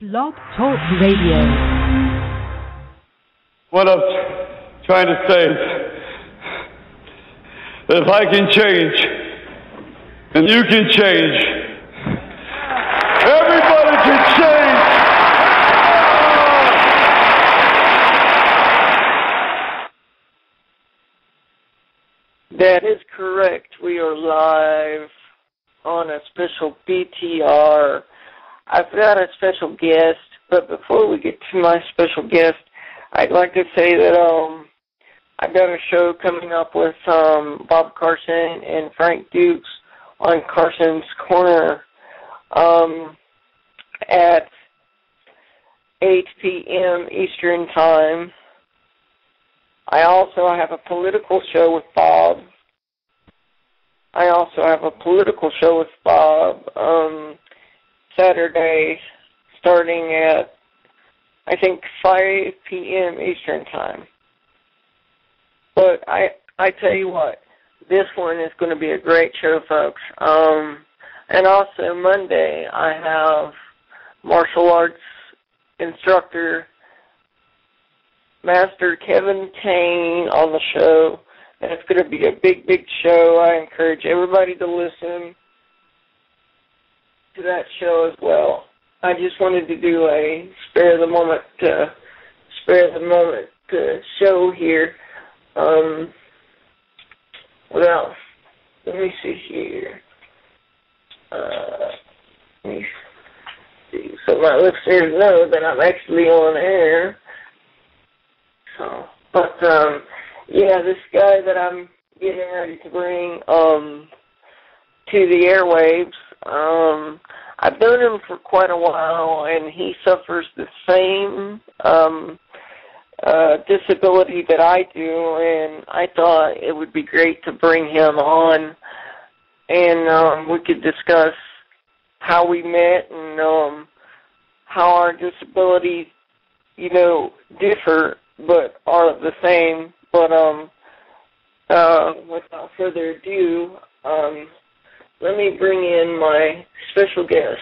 Blog Talk Radio. What I'm trying to say is that if I can change, and you can change, everybody can change. That is correct. We are live on a special BTR. I've got a special guest, but before we get to my special guest, I'd like to say that um I've got a show coming up with um Bob Carson and Frank Dukes on Carson's Corner um at 8 p.m. Eastern Time. I also have a political show with Bob. I also have a political show with Bob um, Saturday, starting at I think 5 p.m. Eastern Time. But I I tell you what, this one is going to be a great show, folks. Um, and also Monday, I have martial arts instructor Master Kevin Kane on the show. And it's going to be a big, big show. I encourage everybody to listen to that show as well. I just wanted to do a spare the moment, uh, spare the moment uh, show here. Um, else? let me see here. Uh, let me see. So my listeners know that I'm actually on air. So, but um, yeah, this guy that I'm getting ready to bring um to the airwaves, um, I've known him for quite a while, and he suffers the same um uh disability that I do, and I thought it would be great to bring him on, and um we could discuss how we met and um how our disabilities, you know, differ but are the same. But um, uh, without further ado, um, let me bring in my special guest.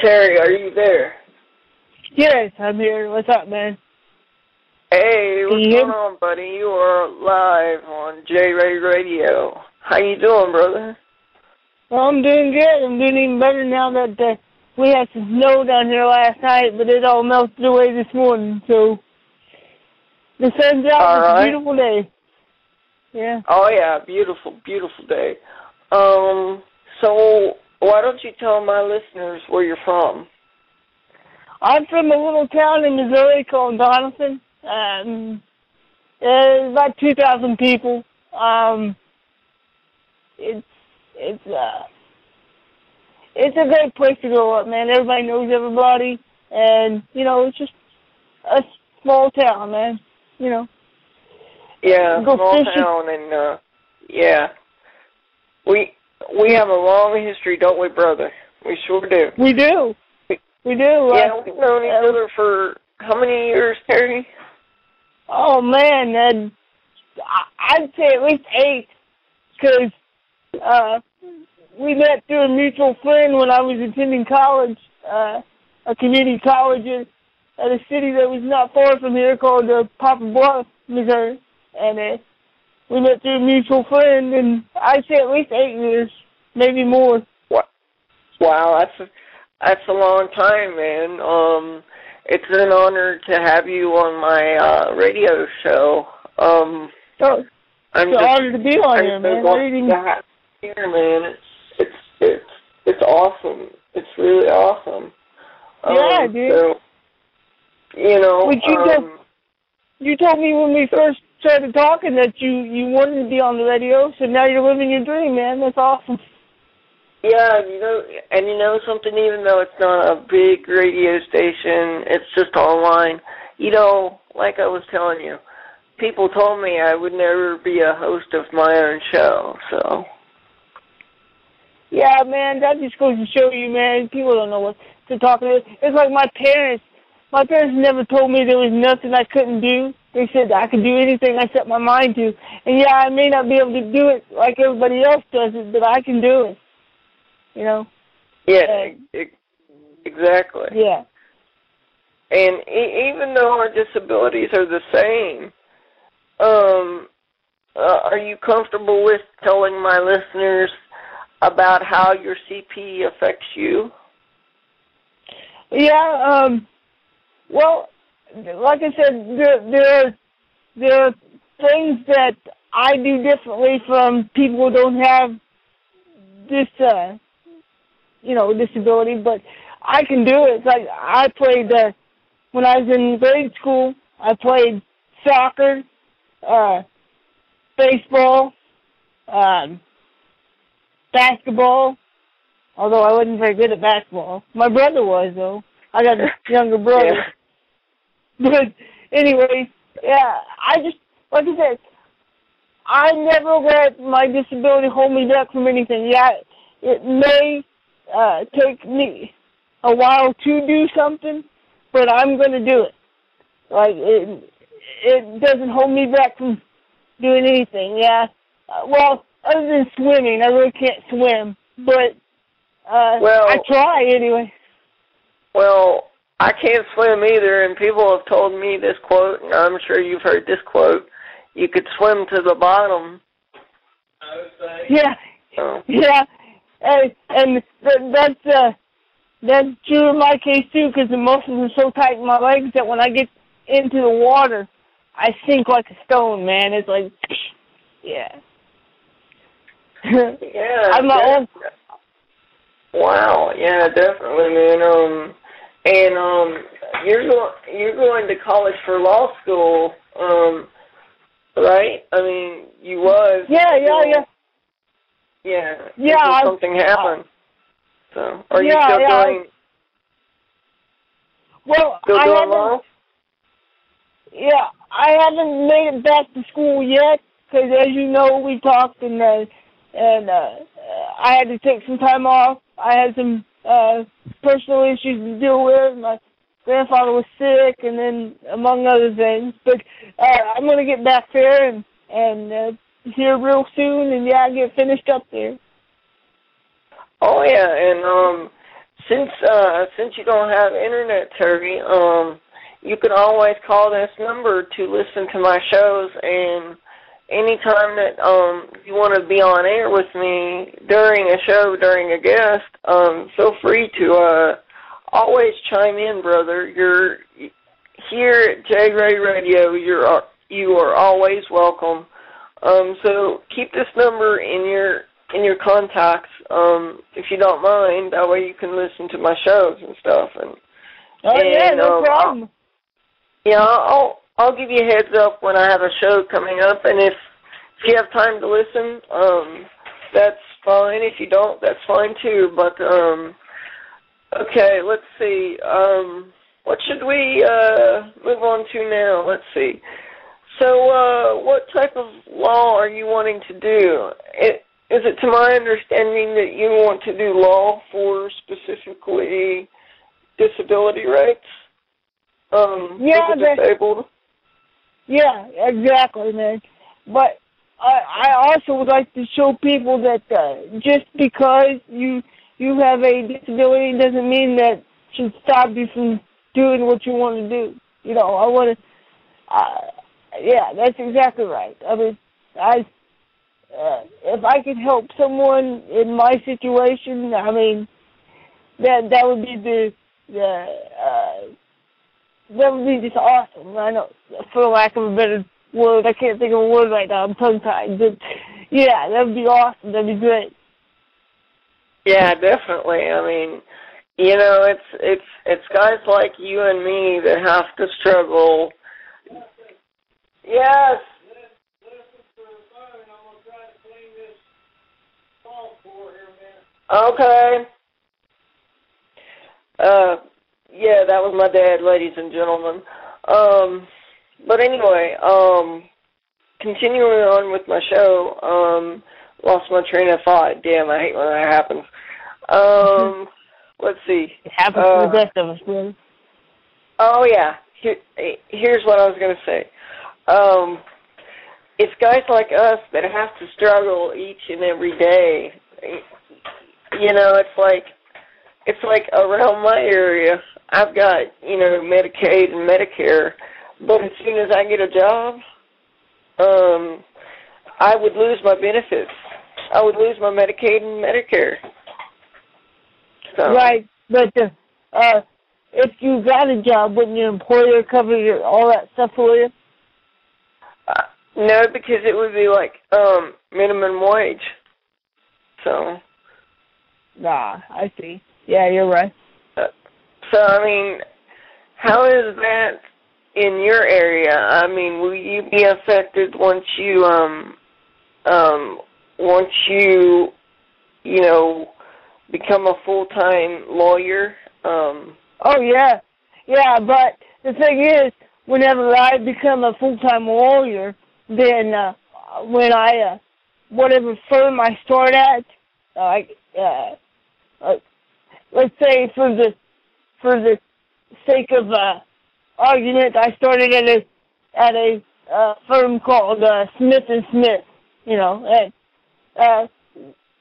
Terry, are you there? Yes, I'm here. What's up, man? Hey, what's going on, buddy? You are live on J Ray Radio. How you doing, brother? Well, I'm doing good. I'm doing even better now that uh, we had some snow down here last night, but it all melted away this morning. So the sun's out. All it's a beautiful day. Yeah. Oh yeah, beautiful, beautiful day. Um, so why don't you tell my listeners where you're from? I'm from a little town in Missouri called Donaldson. Um, it's about 2,000 people. Um, it's it's uh it's a great place to grow up, man. Everybody knows everybody, and you know it's just a small town, man. You know. Yeah, Go small fishing. town, and uh, yeah, we we have a long history, don't we, brother? We sure do. We do. We do. Yeah, uh, we've known each other for how many years, Terry? Oh man, and I'd say at least eight, because uh, we met through a mutual friend when I was attending college, uh, a community college in, at a city that was not far from here called uh, Poplar Bluff, Missouri, and uh, we met through a mutual friend, and I'd say at least eight years, maybe more. Wow, that's a, that's a long time, man. Um, it's an honor to have you on my uh, radio show. Um, So I'm it's an just honor to be on I'm here, so man. glad to have you here, man. It's it's awesome. It's really awesome. Yeah, um, dude. So, you know, Would you um, You told me when we first started talking that you you wanted to be on the radio, so now you're living your dream, man. That's awesome. Yeah, you know, and you know something. Even though it's not a big radio station, it's just online. You know, like I was telling you, people told me I would never be a host of my own show. So Yeah, man, that just goes to show you, man. People don't know what to talk about. It's like my parents. My parents never told me there was nothing I couldn't do. they said I could do anything I set my mind to. And yeah, I may not be able to do it like everybody else does it, but I can do it. You know? Yeah, exactly. Yeah. And e- even though our disabilities are the same, um, uh, are you comfortable with telling my listeners about how your CP affects you? Yeah. Um, well, like I said, there there are, there are things that I do differently from people who don't have this, uh, you know, disability, but I can do it. Like I played uh, when I was in grade school. I played soccer, uh, baseball, um, basketball. Although I wasn't very good at basketball, my brother was though. I got a younger brother. Yeah. But anyway, yeah, I just like I said, I never let my disability hold me back from anything. Yeah, it may uh, take me a while to do something, but I'm going to do it. Like it, it doesn't hold me back from doing anything. Yeah, uh, well, other than swimming, I really can't swim, but uh, well, I try anyway. Well, I can't swim either, and people have told me this quote, and I'm sure you've heard this quote. You could swim to the bottom. Yeah, So, yeah, and and that, that's uh, that's true in my case too, because the muscles are so tight in my legs that when I get into the water, I sink like a stone, man. It's like, yeah. Yeah. I'm my own. Wow. Yeah, definitely, man. Um, and um, you're going you're going to college for law school, um, right? I mean, you was. Yeah, yeah, yeah. Yeah. Yeah, something happened. So, are you still yeah, I- Well, still I haven't. law? Yeah, I haven't made it back to school yet because, as you know, we talked and uh, and uh, I had to take some time off. I had some uh, personal issues to deal with. My grandfather was sick, and then among other things. But uh, I'm gonna get back there and and uh, here real soon, and yeah, I get finished up there. Oh yeah, and um, since uh, since you don't have internet, Terry, um, you can always call this number to listen to my shows. And anytime that um you want to be on air with me during a show, during a guest, um, feel free to uh always chime in, brother. You're here at J Ray Radio. You're you are always welcome. Um, so keep this number in your in your contacts, um, if you don't mind. That way you can listen to my shows and stuff. And Oh yeah, And, no um, problem. yeah, I'll I'll give you a heads up when I have a show coming up. And if if you have time to listen, um, that's fine. If you don't, that's fine too. But um, okay, let's see. Um, what should we uh, move on to now? Let's see. So, uh, what type of law are you wanting to do? It, is it to my understanding that you want to do law for specifically disability rights? Um, Yeah, people disabled. Yeah, exactly, man. But I, I also would like to show people that uh, just because you you have a disability doesn't mean that should stop you from doing what you want to do. You know, I want to. Uh, yeah, that's exactly right. I mean, I uh, if I could help someone in my situation, I mean, that that would be the the. That would be just awesome. I know, for lack of a better word, I can't think of a word right now. I'm tongue tied. But yeah, that would be awesome. That'd be great. Yeah, definitely. I mean, you know, it's it's it's guys like you and me that have to struggle. Yes. Okay. Uh, yeah, that was my dad, ladies and gentlemen. Um, but anyway, um, continuing on with my show, um, lost my train of thought. Damn, I hate when that happens. Um, let's see. It happens Uh, to the best of us, man. Oh yeah. Here, here's what I was gonna say. um, it's guys like us that have to struggle each and every day. You know, it's like it's like around my area, I've got you know Medicaid and Medicare, but as soon as I get a job, um, I would lose my benefits. I would lose my Medicaid and Medicare. So, Right, but uh, uh, if you got a job, wouldn't your employer cover your all that stuff for you? Uh, no, because it would be like um minimum wage. So, Nah, I see. Yeah, you're right. so I mean, how is that in your area? I mean, will you be affected once you um um once you you know become a full time lawyer? Um, Oh yeah, yeah. But the thing is, whenever I become a full time lawyer, then uh, when I uh, whatever firm I start at, uh, uh, uh, let's say for the for the sake of uh, argument, I started at a at a uh, firm called uh, Smith and Smith. You know, and uh,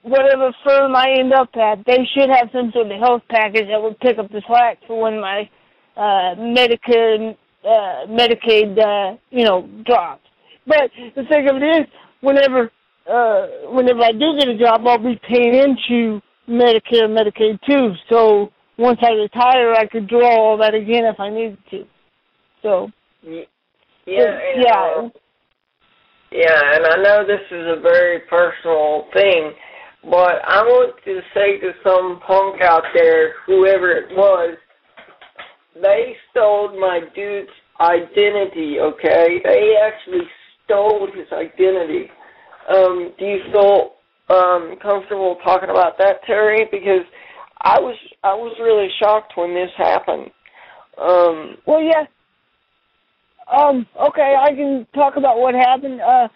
whatever firm I end up at, they should have some sort of health package that would pick up the slack for when my uh, Medicare, uh, Medicaid, uh, you know, drops. But the thing of it is, whenever, uh, whenever I do get a job, I'll be paying into Medicare, Medicaid too. So once I retire, I could draw all that again if I needed to. So yeah, and, yeah. uh, yeah, and I know this is a very personal thing, but I want to say to some punk out there, whoever it was, they stole my dude's identity, okay? They actually stole his identity. Um, do you feel um comfortable talking about that, Terry? Because I was I was really shocked when this happened. Um Well, yeah. Um. Okay, I can talk about what happened. Uh,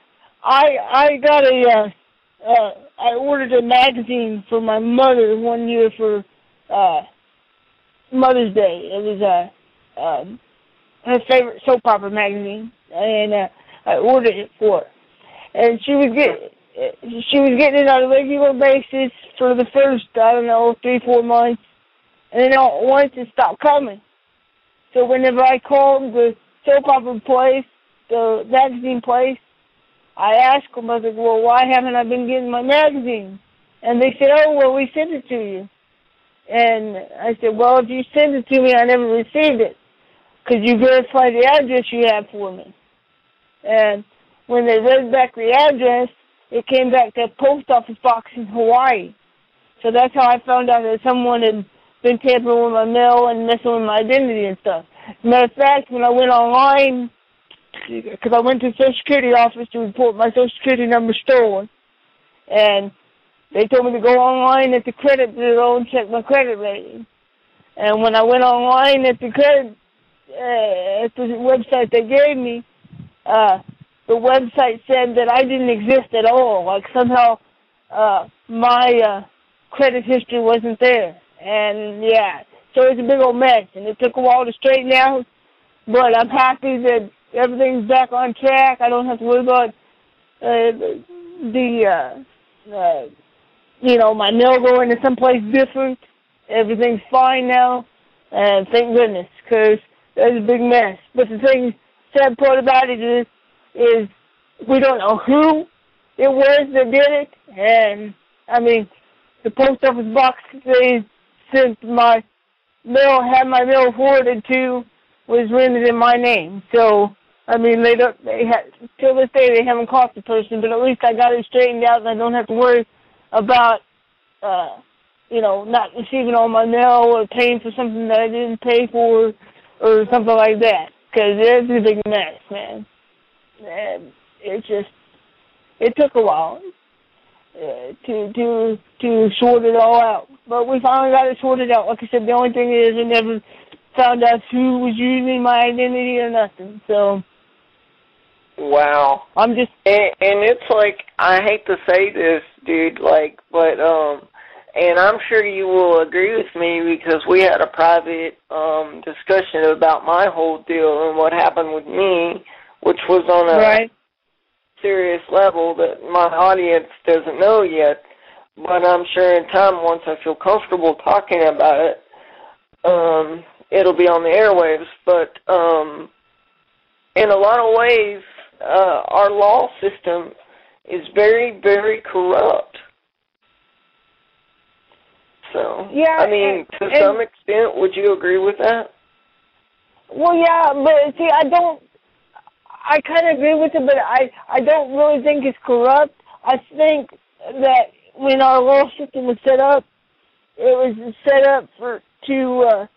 I I got a uh, uh, I ordered a magazine for my mother one year for uh Mother's Day. It was uh, um her favorite soap opera magazine, and uh, I ordered it for her. And she was get she was getting it on a regular basis for the first I don't know three four months, and then all at once it stopped coming. So whenever I called the soap opera place, the magazine place, I asked them, I was like, well, why haven't I been getting my magazine? And they said, oh, well, we sent it to you. And I said, well, if you send it to me, I never received it. Could you verify the address you have for me? And when they read back the address, it came back to post office box in Hawaii. So that's how I found out that someone had been tampering with my mail and messing with my identity and stuff. Matter of fact, when I went online, because I went to the Social Security office to report my Social Security number stolen, and they told me to go online at the credit bureau and check my credit rating. And when I went online at the credit uh, at the website they gave me, uh, the website said that I didn't exist at all. Like somehow uh, my uh, credit history wasn't there. And yeah, so it's a big old mess, and it took a while to straighten out. But I'm happy that everything's back on track. I don't have to worry about uh, the, uh, uh, you know, my mail going to someplace different. Everything's fine now, and thank goodness, because that was a big mess. But the thing, sad part about it is, is we don't know who it was that did it, and I mean, the post office box they sent my mail had my mail forwarded to was rented in my name. So I mean they don't they had till this day they haven't caught the person, but at least I got it straightened out and I don't have to worry about uh you know, not receiving all my mail or paying for something that I didn't pay for or something like that. Because it's a big mess, man. And it just, it took a while uh, to to to sort it all out. But we finally got it sorted out. Like I said, the only thing is we never found out who was using my identity or nothing. So wow. I'm just And, and it's like I hate to say this, dude, like, but um, and I'm sure you will agree with me because we had a private um discussion about my whole deal and what happened with me which was on a Right. serious level that my audience doesn't know yet. But I'm sure in time, once I feel comfortable talking about it, um, it'll be on the airwaves. But um, in a lot of ways, uh, our law system is very, very corrupt. So, Yeah, I mean, and- to and- some extent, would you agree with that? Well, yeah, but see, I don't. I kind of agree with it, but I I don't really think it's corrupt. I think that when our law system was set up, it was set up for to uh,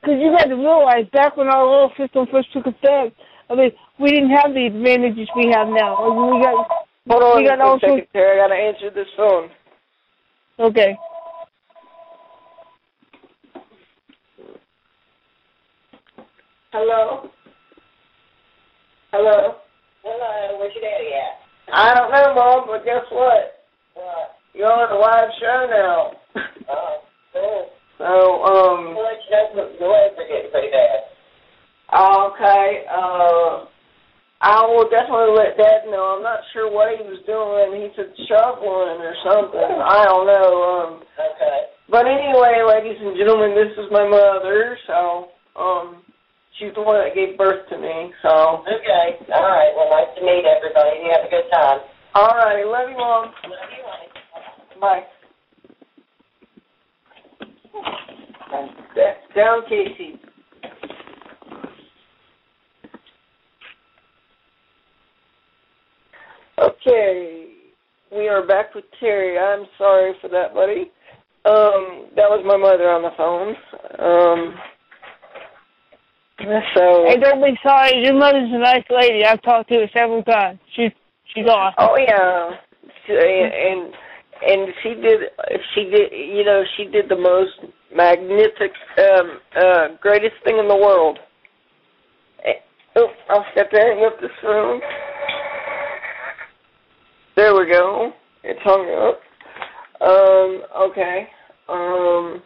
because you got to realize back when our law system first took effect, I mean we didn't have the advantages we have now. I mean, we got Hold on We got just a also- second, Terry. I got to answer this phone. okay. Hello? Hello? Hello, where's your daddy at? I don't know, Mom, but guess what? What? You're on a live show now. Oh, good. so, um, I'll let you know the- the getting pretty bad. okay, uh, I will definitely let Dad know. I'm not sure what he was doing. He said shoveling or something. I don't know. Um, Okay. but anyway, ladies and gentlemen, this is my mother. So, um, she's the one that gave birth to me. So, Okay. All right. Well, nice to meet everybody. You have a good time. all right, love you, Mom. Love you, honey. Bye. Down, Casey. Okay, we are back with Terry. I'm sorry for that, buddy. Um, that was my mother on the phone. Um, so. Hey, don't be sorry. Your mother's a nice lady. I've talked to her several times. She's she's awesome. Oh yeah, and and she did she did you know she did the most magnific um uh greatest thing in the world. Eh, Oh, I'll step to hang up this phone. There we go. It's hung up. Um, okay. Um,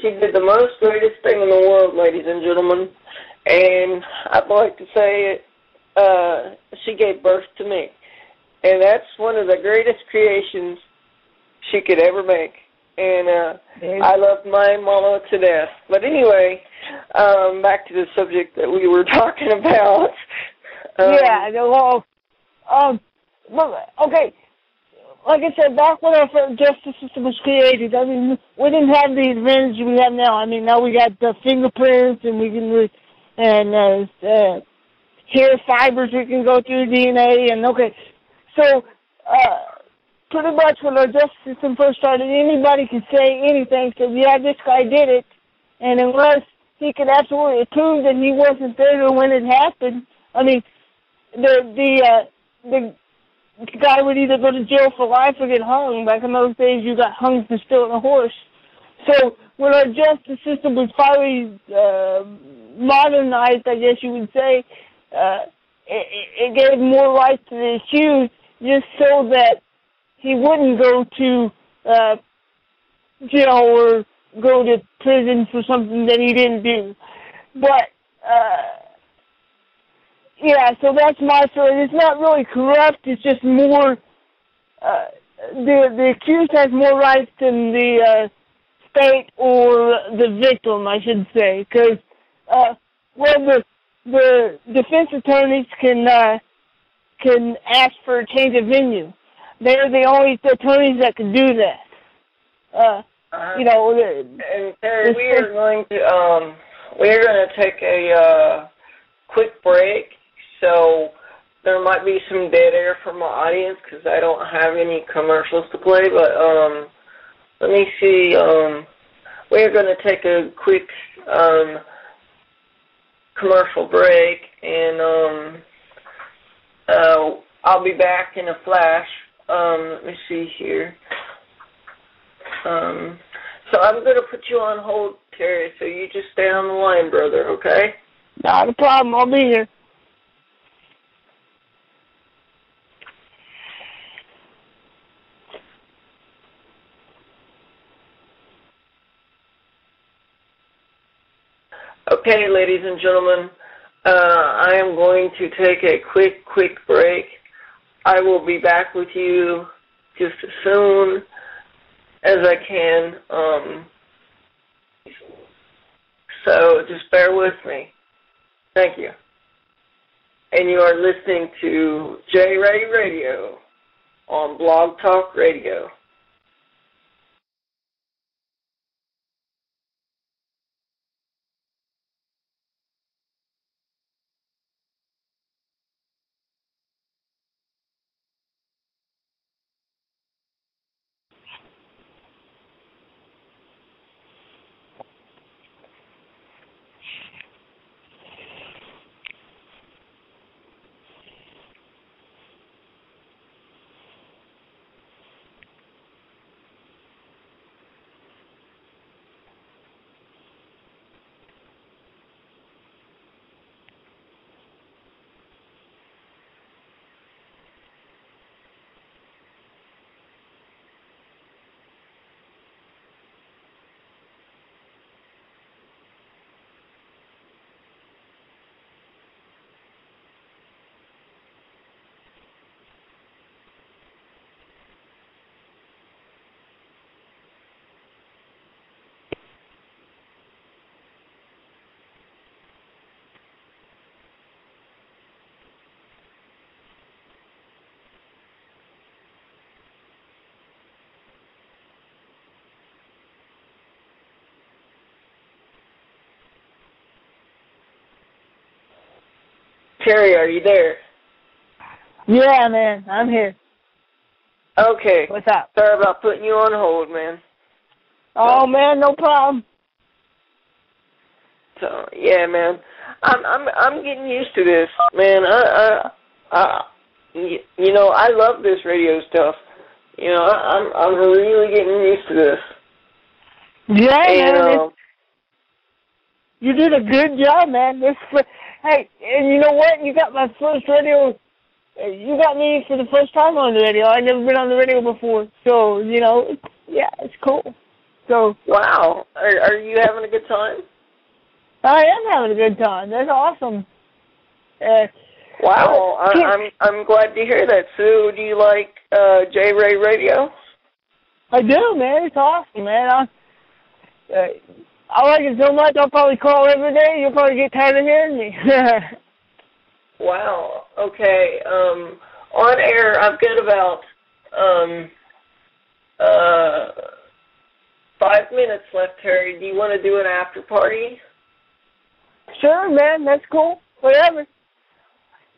she did the most greatest thing in the world, ladies and gentlemen. And I'd like to say it, uh, she gave birth to me. And that's one of the greatest creations she could ever make. And uh, I love my mama to death. But anyway, um, back to the subject that we were talking about. Um, yeah, the law. Um, okay, like I said, back when our justice system was created, I mean, we didn't have the advantage we have now. I mean, now we got the fingerprints, and we can, and uh, uh, hair fibers we can go through DNA, and okay, so uh, pretty much when our justice system first started, anybody could say anything. So yeah, this guy did it, and unless he could absolutely prove that he wasn't there when it happened, I mean, the the uh, the guy would either go to jail for life or get hung. Back in those days, you got hung for stealing a horse. So when our justice system was finally uh, modernized, I guess you would say, uh, it, it gave more rights to the accused just so that he wouldn't go to uh, jail or go to prison for something that he didn't do. But uh, yeah, so that's my story. It's not really corrupt. It's just more. Uh, the the accused has more rights than the uh, state or the victim, I should say, because uh, well, the the defense attorneys can uh, can ask for a change of venue. They're the only attorneys that can do that. Uh, uh, you know, the- And Terry, we are going to um we are going to take a uh quick break. So there might be some dead air from my audience because I don't have any commercials to play. But um, let me see. Um, we are going to take a quick um commercial break, and um, uh, I'll be back in a flash. Um, let me see here. Um, so I'm going to put you on hold, Terry, so you just stay on the line, brother, okay? not a problem. I'll be here. Okay, ladies and gentlemen, Uh, I am going to take a quick, quick break. I will be back with you just as soon as I can. Um, so just bear with me. Thank you. And you are listening to J Ray Radio on Blog Talk Radio. Terry, are you there? Yeah, man, I'm here. Okay. What's up? Sorry about putting you on hold, man. Oh man, no problem. So yeah, man, I'm I'm I'm getting used to this, man. I I, I you know I love this radio stuff. You know I, I'm I'm really getting used to this. Yeah, And, man, um, you did a good job, man. This, hey, and you know what? You got my first radio. You got me for the first time on the radio. I've never been on the radio before, so you know, it's, yeah, it's cool. So wow, are are you having a good time? I am having a good time. That's awesome. Uh, Wow, I, Can- I'm I'm glad to hear that. Sue, do you like uh, J Ray Radio? I do, man. It's awesome, man. I, uh, I like it so much. I'll probably call every day. You'll probably get tired of hearing me. Wow. Okay. Um, on air, I've got about um, uh, five minutes left, Terry. Do you want to do an after party? sure, man. That's cool. Whatever.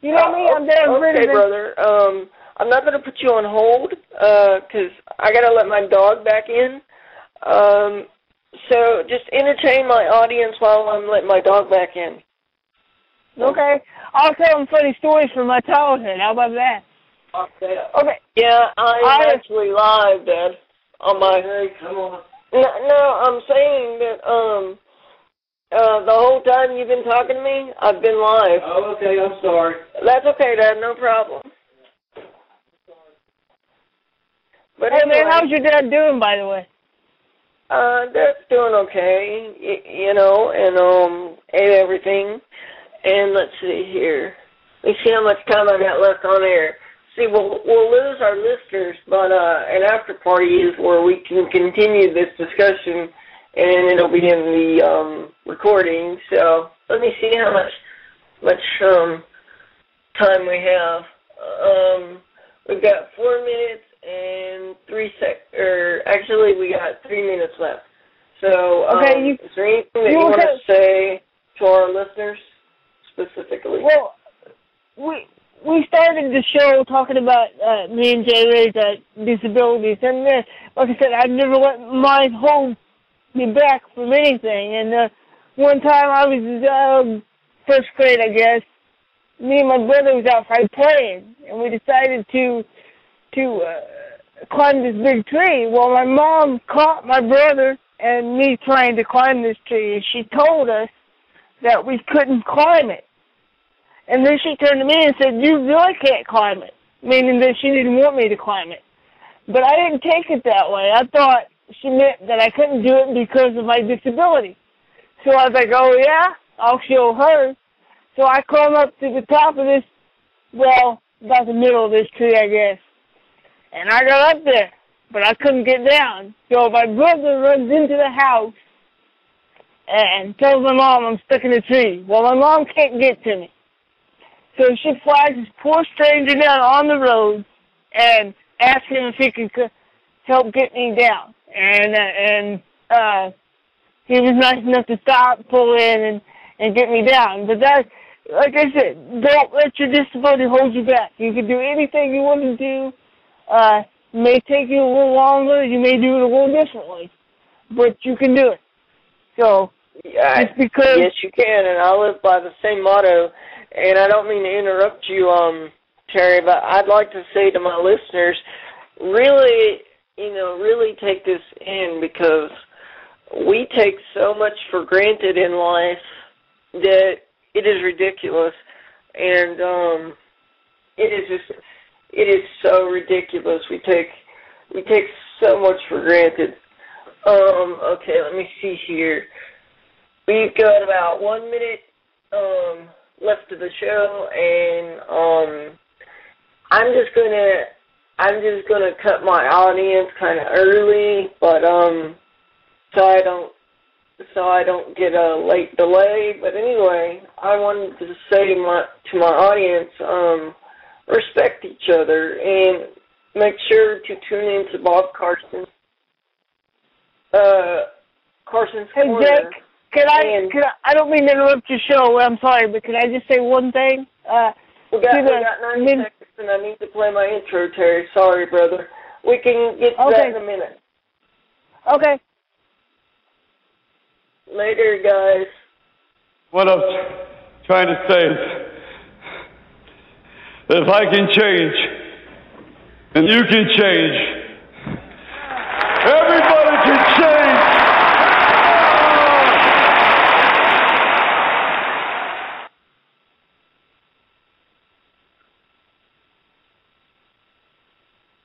You know me. I'm down for Uh, Okay, anything. brother. Um, I'm not going to put you on hold because I got to let my dog back in. Um, so just entertain my audience while I'm letting my dog back in. Okay. I'll tell them funny stories from my childhood. How about that? Okay. Okay. Yeah, I'm I- actually live, Dad. On my. Hey, come on. No, no, I'm saying that um, uh, the whole time you've been talking to me, I've been live. Oh, okay, I'm sorry. That's okay, Dad. No problem. But Hey, anyway, man, how's your dad doing, by the way? Uh, that's doing okay. Y- you know, and um, ate everything. And let's see here. Let's see how much time I got left on air. See, we'll we'll lose our listeners, but uh, an after party is where we can continue this discussion, and it'll be in the um recording. So let me see how much much um time we have. Um, we've got four minutes and three sec. Or actually, we got three minutes left. So, um, Okay, you- is there anything that you you want to say to our listeners specifically? Well, we we started the show talking about uh, me and Jay Ray's uh, disabilities, and uh, like I said, I've never let my home be back from anything. And uh, one time I was um, first grade, I guess. Me and my brother was outside playing, and we decided to to uh, climb this big tree. Well, my mom caught my brother and me trying to climb this tree, and she told us that we couldn't climb it. And then she turned to me and said, "You really can't climb it," meaning that she didn't want me to climb it. But I didn't take it that way. I thought she meant that I couldn't do it because of my disability. So I was like, "Oh yeah, I'll show her." So I climb up to the top of this, well, about the middle of this tree, I guess. And I got up there, but I couldn't get down. So my brother runs into the house and tells my mom I'm stuck in a tree. Well, my mom can't get to me. So she flies this poor stranger down on the road and asks him if he can c- help get me down. And uh, and uh, he was nice enough to stop, pull in, and and get me down. But that, like I said, don't let your disability hold you back. You can do anything you want to do. Uh, may take you a little longer. You may do it a little differently, but you can do it. So just because yes, you can, and I live by the same motto. And I don't mean to interrupt you, um, Terry, but I'd like to say to my listeners, really, you know, really take this in because we take so much for granted in life that it is ridiculous, and um, it is just, it is so ridiculous. We take, we take so much for granted. Um, okay, let me see here. We've got about one minute um, left of the show, and um, I'm just gonna I'm just gonna cut my audience kind of early, but um, so I don't so I don't get a late delay. But anyway, I wanted to say to my to my audience, um, respect each other and make sure to tune in to Bob Carson. Uh, Carson's Hey, Corner. Jake, can I, And- can I, I don't mean to interrupt your show, I'm sorry, but can I just say one thing? Uh, We got, to we the got 90 min- seconds, and I need to play my intro, Terry. Sorry, brother. We can get to Okay. that in a minute. okay. Later, guys. What I'm trying to say is if I can change, and you can change. Everybody can change.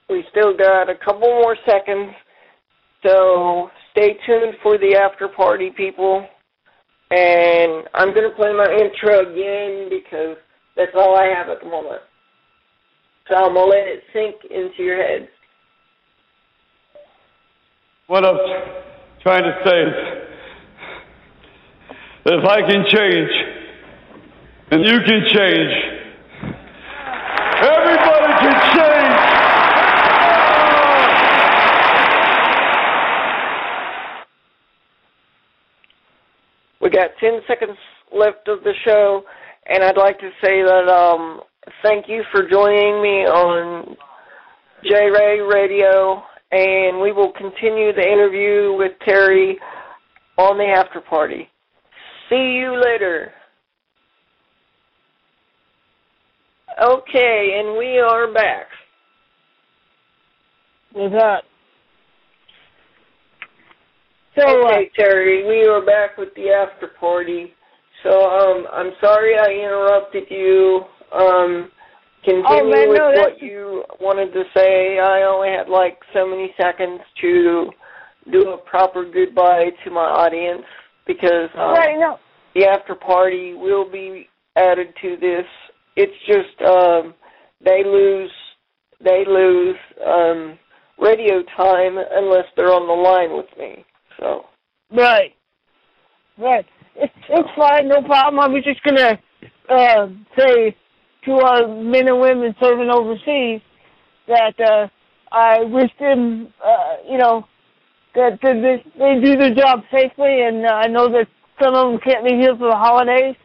We still got a couple more seconds, so stay tuned for the after party, people. And I'm going to play my intro again because that's all I have at the moment. So I'm going to let it sink into your head. What I'm trying to say is that if I can change, and you can change. Everybody can change. We got 10 seconds left of the show, and I'd like to say that um, thank you for joining me on J Ray Radio, and we will continue the interview with Terry on the after party. See you later. Okay, and we are back. What's up? So, uh, Okay, Terry, we are back with the after party. So, um, I'm sorry I interrupted you. Um, continue Oh, man, with no, what you wanted to say. I only had like so many seconds to do a proper goodbye to my audience because um, right, no. the after party will be added to this. It's just um, they lose they lose um, radio time unless they're on the line with me. So. Right. Right. It's it's fine, no problem. I was just gonna uh, say to our men and women serving overseas that uh, I wish them, uh, you know, that that they, they do their job safely, and uh, I know that some of them can't be here for the holidays,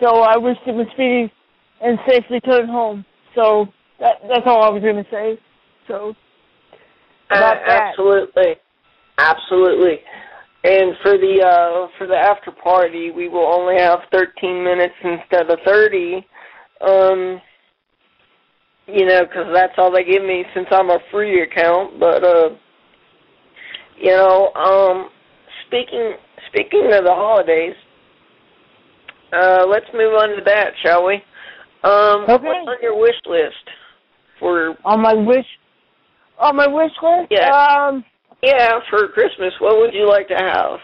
so I wish them a speedy and safe return home. So that that's all I was gonna say. So Uh, that. absolutely, absolutely. And for the uh, for the after party, we will only have 13 minutes instead of 30. Um, you know, because that's all they give me since I'm a free account. But uh, you know, um, speaking speaking of the holidays, uh, let's move on to that, shall we? Um, Okay. What's on your wish list for on my wish, on my wish list, Yeah. um. Yeah, for Christmas, what would you like to have?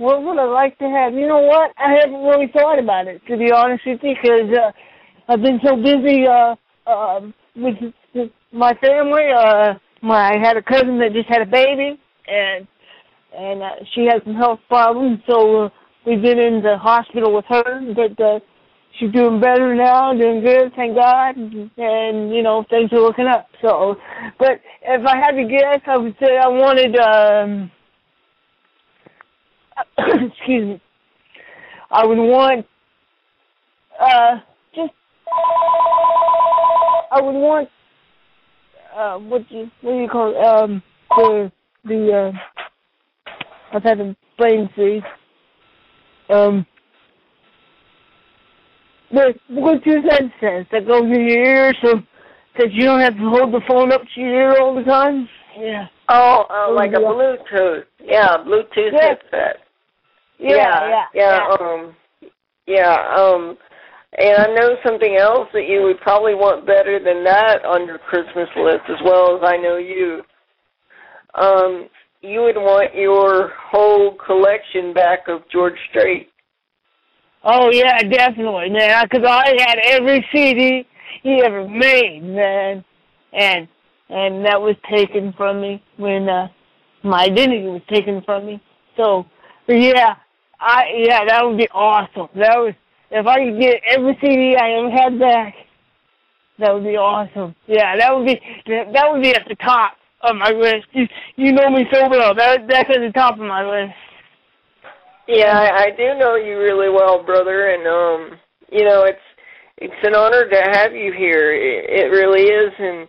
What would I like to have? You know what? I haven't really thought about it to be honest with you, because uh, I've been so busy uh, uh, with, my family. Uh, my I had a cousin that just had a baby, and and uh, she has some health problems, so uh, we've been in the hospital with her, but uh, she's doing better now, doing good, thank God, and you know things are looking up. So, but if I had to guess, I would say I wanted. um excuse me. I would want uh just I would want uh what do you what do you call it? Um the the uh I've had a brain freeze. Um the Bluetooth headset that goes in your ear so that you don't have to hold the phone up to your ear all the time. Yeah. Oh, uh, like a Bluetooth. Yeah, Bluetooth Yeah. headset. Yeah, yeah, yeah, um, yeah, um, and I know something else that you would probably want better than that on your Christmas list, as well as I know you. Um, you would want your whole collection back of George Strait. Oh yeah, definitely, man. Because I had every CD he ever made, man, and and that was taken from me when uh, my identity was taken from me. So, yeah, I yeah, that would be awesome. That was if I could get every CD I ever had back. That would be awesome. Yeah, that would be that would be at the top of my list. You you know me so well. That that's at the top of my list. Yeah, I, I do know you really well, brother, and um, you know it's it's an honor to have you here. It, it really is, and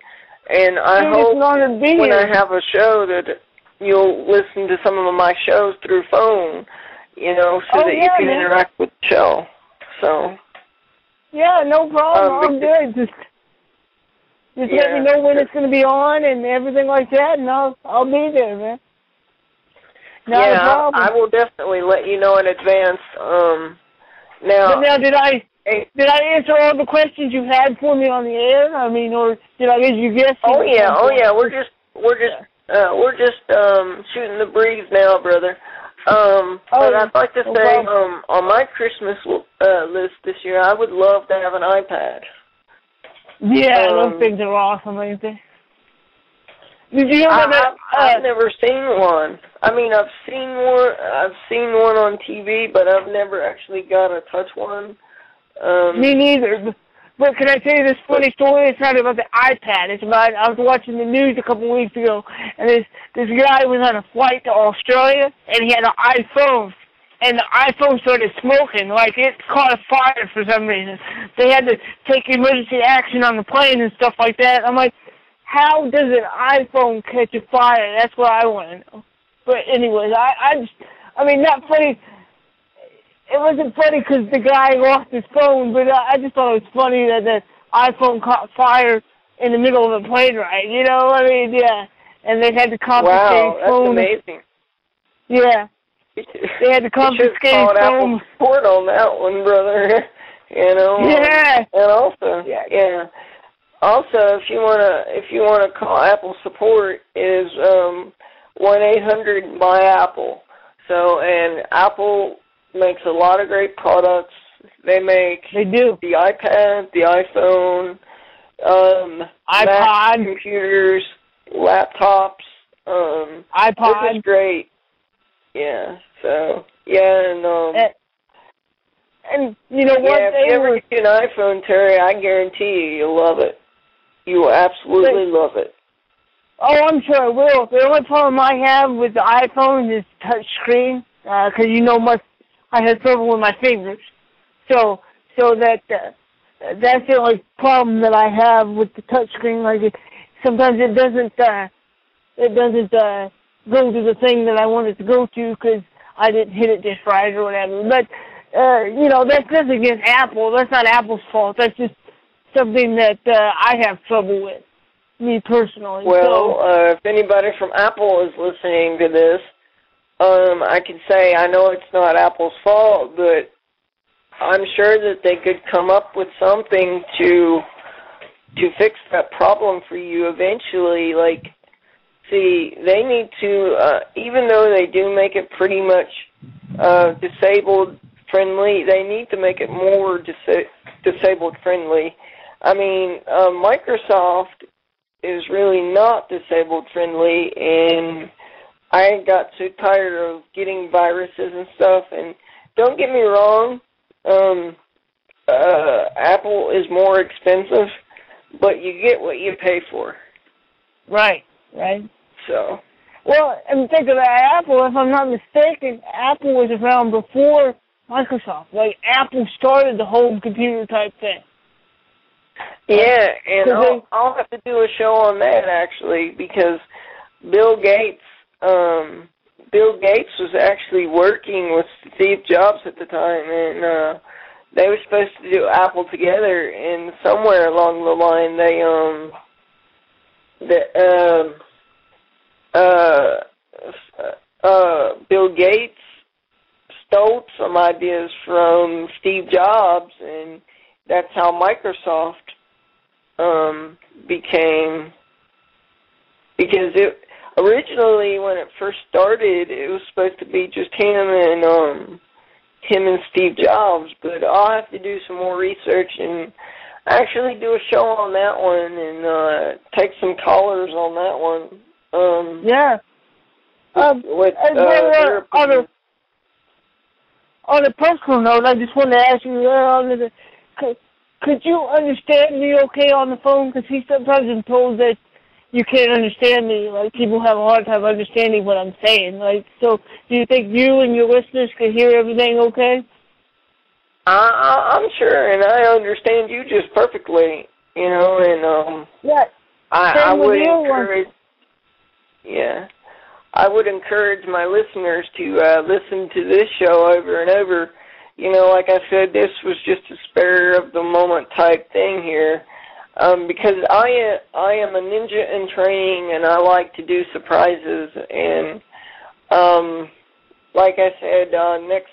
and I Dude, hope an honor to be when here. I have a show that you'll listen to some of my shows through phone, you know, so Oh, that you can man. interact with the show. So Yeah, no problem. Um, I'm good. Just just let me know when it's going to be on and everything like that, and I'll I'll be there, man. Not a yeah, problem. I will definitely let you know in advance. Um, now, but now, did I did I answer all the questions you had for me on the air? I mean, or did I get you guess? oh yeah, oh yeah, we're just we're just uh, we're just um, shooting the breeze now, brother. Um, Oh, but I'd like to say, um, on my Christmas uh, list this year, I would love to have an iPad. Yeah, um, those things are awesome, ain't they? Did you know I, that? I've, uh, I've never seen one. I mean, I've seen one. I've seen one on TV, but I've never actually got a touch one. Um, Me neither. But- can I tell you this funny story? It's not about the iPad. It's about I was watching the news a couple weeks ago, and this this guy was on a flight to Australia, and he had an iPhone, and the iPhone started smoking, like it caught fire for some reason. They had to take emergency action on the plane and stuff like that. I'm like, how does an iPhone catch a fire? That's what I want to know. But anyways, I I just, I mean, not funny it wasn't funny because the guy lost his phone, but I I just thought it was funny that the iPhone caught fire in the middle of a plane ride. You know, I mean, yeah, and they had to confiscate wow, that's phone. amazing. Yeah, they had to You confiscate his call Apple phone. support on that one, brother. you know. Yeah. And also, Yeah. yeah. Also, if you wanna, if you wanna call Apple support, is um one eight hundred by Apple. So, and Apple makes a lot of great products. They make They do. the iPad, the iPhone, um, iPod. Mac computers, laptops. Um, iPod. just great. Yeah. So yeah, and um, And, and you know what? yeah, if you ever get an iPhone, Terry, I guarantee you, you'll love it. You will absolutely love it. Oh, I'm sure I will. The only problem I have with the iPhone is touch screen, because you know much. I have trouble with my fingers, so so that uh, that's the only problem that I have with the touch screen. Like it, sometimes it doesn't uh, it doesn't uh, go to the thing that I wanted it to go to because I didn't hit it just right or whatever. But uh, you know that's nothing against Apple. That's not Apple's fault. That's just something that uh, I have trouble with, me personally. Well, so, uh, if anybody from Apple is listening to this, um, I can say I know it's not Apple's fault, but I'm sure that they could come up with something to to fix that problem for you eventually. Like, see, they need to, uh, even though they do make it pretty much uh, disabled friendly. They need to make it more dis- disabled friendly. I mean, uh, Microsoft is really not disabled friendly, and I got so tired of getting viruses and stuff. And don't get me wrong, um, uh, Apple is more expensive, but you get what you pay for. Right, right. So, Well, and think of that Apple, if I'm not mistaken, Apple was around before Microsoft. Like Apple started the whole computer type thing. yeah, and I'll, I'll have to do a show on that actually because Bill Gates, um, Bill Gates was actually working with Steve Jobs at the time, and uh, they were supposed to do Apple together, and somewhere along the line they um, the um, uh, uh, Bill Gates stole some ideas from Steve Jobs, and that's how Microsoft um, became. Because it originally, when it first started, it was supposed to be just him and um, him and Steve Jobs. But I'll have to do some more research and actually do a show on that one and uh, take some callers on that one. Um, Yeah. Um, with uh, uh, on a on a personal note, I just wanted to ask you, uh, on the, could, could you understand me okay on the phone? Because he sometimes told that you can't understand me. Like people have a hard time understanding what I'm saying. Like, so do you think you and your listeners can hear everything okay? I, I'm sure, and I understand you just perfectly. You know, and um, Yeah. I, Same I would you, one- encourage. Yeah, I would encourage my listeners to uh, listen to this show over and over. You know, like I said, this was just a spur of the moment type thing here, um, because I I am a ninja in training, and I like to do surprises. And um, like I said, uh, next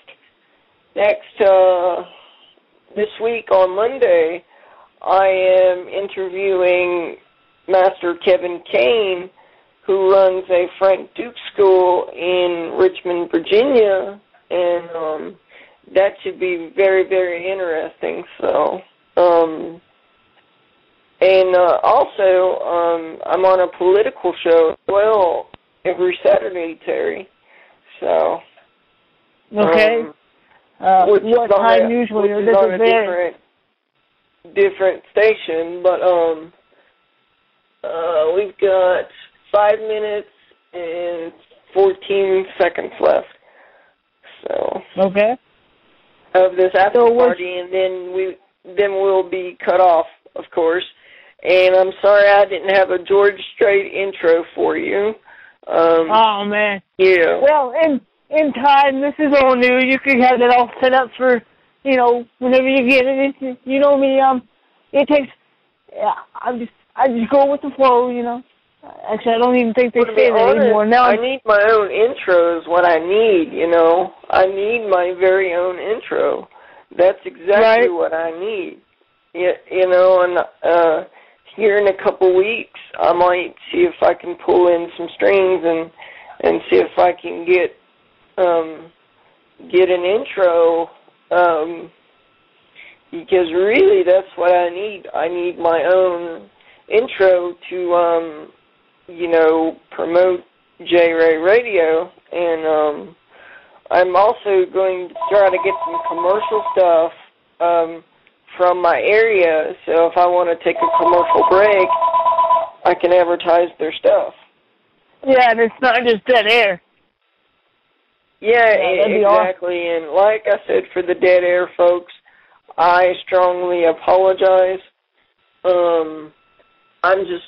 next uh, this week on Monday, I am interviewing Master Kevin Kane, who runs a Frank Dux School in Richmond, Virginia, and um, that should be very, very interesting. So, um, and uh, also, um, I'm on a political show as well every Saturday, Terry. So, Okay. um, uh, which is what on time a- usually? which is on a different different station, but um uh we've got five minutes and fourteen seconds left. So Okay. of this after So party and then we then we'll be cut off, of course. And I'm sorry I didn't have a George Strait intro for you. Um Oh man. yeah. Well, in in time, this is all new. You can have it all set up for, you know, whenever you get it. It's, you know me. Um, it takes. Yeah, I just I just go with the flow. You know. Actually, I don't even think they say that anymore. Now I need my own intro is what I need, you know. I need my very own intro. That's exactly Right. what I need. You, you know, and uh here in a couple weeks I might see if I can pull in some strings and and see if I can get um get an intro um because really that's what I need. I need my own intro to um you know, promote J Ray Radio, and um, I'm also going to try to get some commercial stuff um, from my area. So if I want to take a commercial break, I can advertise their stuff. yeah, and it's not just dead air. Yeah, Yeah, e- awesome. exactly. And like I said, for the dead air folks, I strongly apologize. Um, I'm just,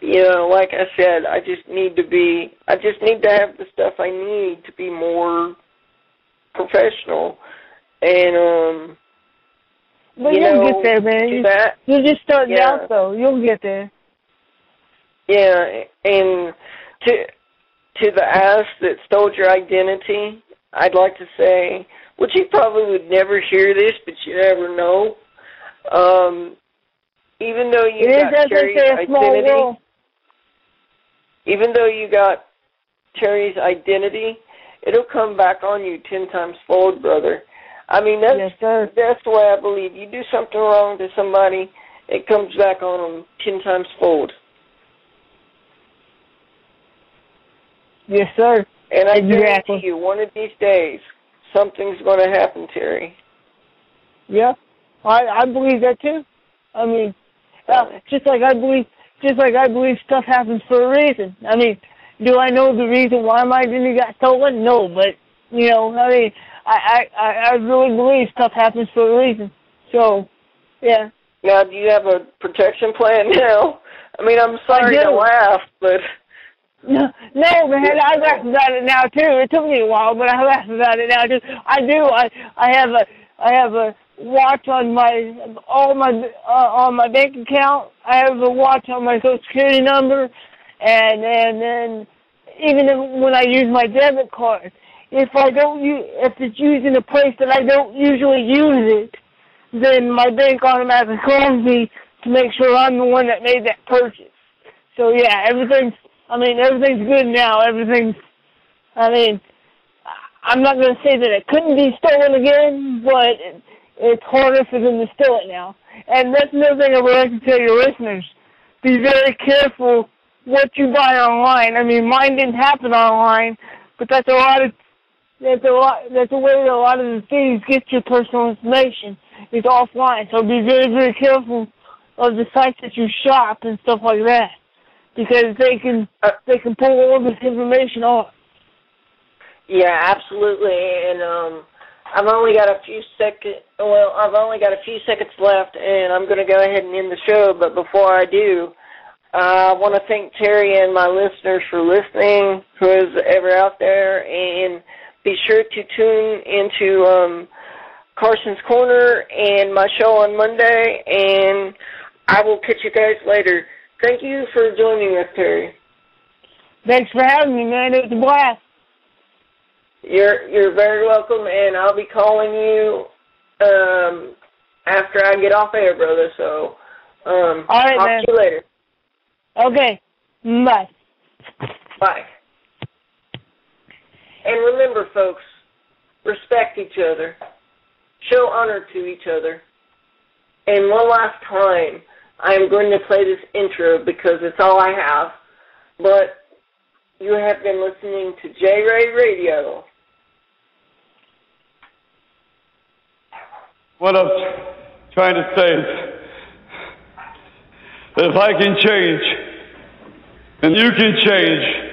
you know, like I said, I just need to be, I just need to have the stuff I need to be more professional. And um, But you you'll know, get there, man. You, you're just starting Yeah. out, though. You'll get there. Yeah, and to to the ass that stole your identity, I'd like to say, which you probably would never hear this, but you never know. Um, even though you It got Terry's say, a small identity, even though you got Terry's identity, it'll come back on you ten times fold, brother. I mean, that's Yes, sir. that's the way I believe. You do something wrong to somebody, it comes back on them ten times fold. Yes, sir. And I Exactly. guarantee you, one of these days, something's going to happen, Terry. Yeah, I I believe that too. I mean, uh, just like I believe, just like I believe stuff happens for a reason. I mean, do I know the reason why my identity got stolen? No, but you know, I mean, I I I I really believe stuff happens for a reason. So, yeah. Now, do you have a protection plan now? I mean, I'm sorry to laugh, but No, no, man, I laugh about it now too. It took me a while, but I laugh about it now too. I do. I I have a I have a watch on my all my uh, on my bank account. I have a watch on my social security number, and and then even when I use my debit card, if I don't use if it's used in a place that I don't usually use it, then my bank automatically calls me to make sure I'm the one that made that purchase. So yeah, everything's. I mean, everything's good now. Everything's. I mean, I'm not going to say that it couldn't be stolen again, but it, it's harder for them to steal it now. And that's another thing I would like to tell your listeners: be very careful what you buy online. I mean, mine didn't happen online, but that's a lot of. That's a lot. That's a way that a lot of the thieves get your personal information is offline. So be very, very careful of the sites that you shop and stuff like that because they can Uh, they can pull all this information off. yeah, absolutely. And um, I've only got a few seconds. Well, I've only got a few seconds left, and I'm going to go ahead and end the show. But before I do, uh, I want to thank Terry and my listeners for listening, who is ever out there, and be sure to tune into um, Carson's Corner and my show on Monday. And I will catch you guys later. Thank you for joining us, Terry. Thanks for having me, man. It was a blast. You're you're very welcome, and I'll be calling you um, after I get off air, brother. So, um, All right, talk man. to you later. Okay, bye. Bye. And remember, folks, respect each other, show honor to each other. And one last time, I am going to play this intro because it's all I have. But you have been listening to J Ray Radio. What I'm trying to say is that if I can change, and you can change.